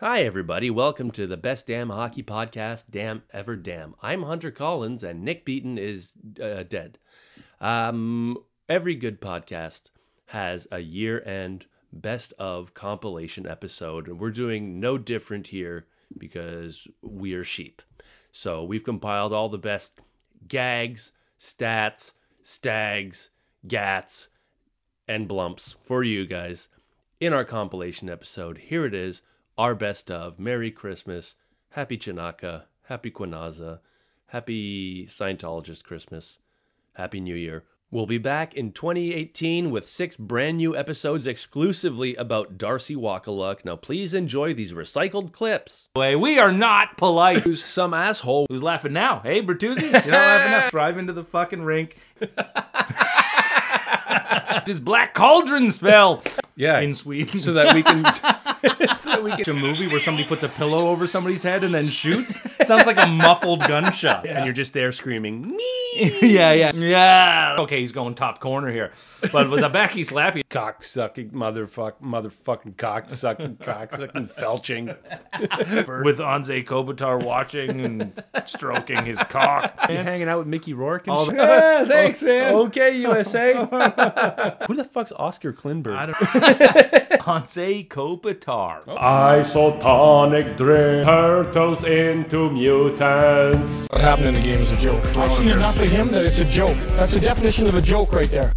Hi, everybody. Welcome to the best damn hockey podcast, damn ever damn. I'm Hunter Collins, and Nick Beaton is uh, dead. Um, every good podcast has a year end best of compilation episode, and we're doing no different here because we are sheep. So we've compiled all the best gags, stats, stags, gats, and blumps for you guys in our compilation episode. Here it is, our best of. Merry Christmas, Happy Chanaka, Happy Quinaza, Happy Scientologist Christmas, Happy New Year. We'll be back in 2018 with six brand new episodes exclusively about Darcy Wakaluk. Now, please enjoy these recycled clips. Way we are not polite. Who's some asshole? Who's laughing now? Hey, Bertuzzi, you're not laughing now. Drive into the fucking rink. Does Black Cauldron spell Yeah, in Sweden? so that we can. so that we a movie where somebody puts a pillow over somebody's head and then shoots. It sounds like a muffled gunshot. And you're just there screaming, me. yeah, yeah, yeah. Okay, he's going top corner here, but with a backy slappy. Cock sucking, motherfuck, motherfucking cock sucking, cock sucking, felching. with Anze Kopitar watching and stroking his cock. You hanging out with Mickey Rourke and All shit? the- Yeah, thanks, man. Okay, USA. Who the fuck's Oscar Klinberg? I don't Kopitar. Isotonic drink turtles into mutants. What happened in the game is a joke. I see enough of him that it's a joke. That's the definition of a joke right there.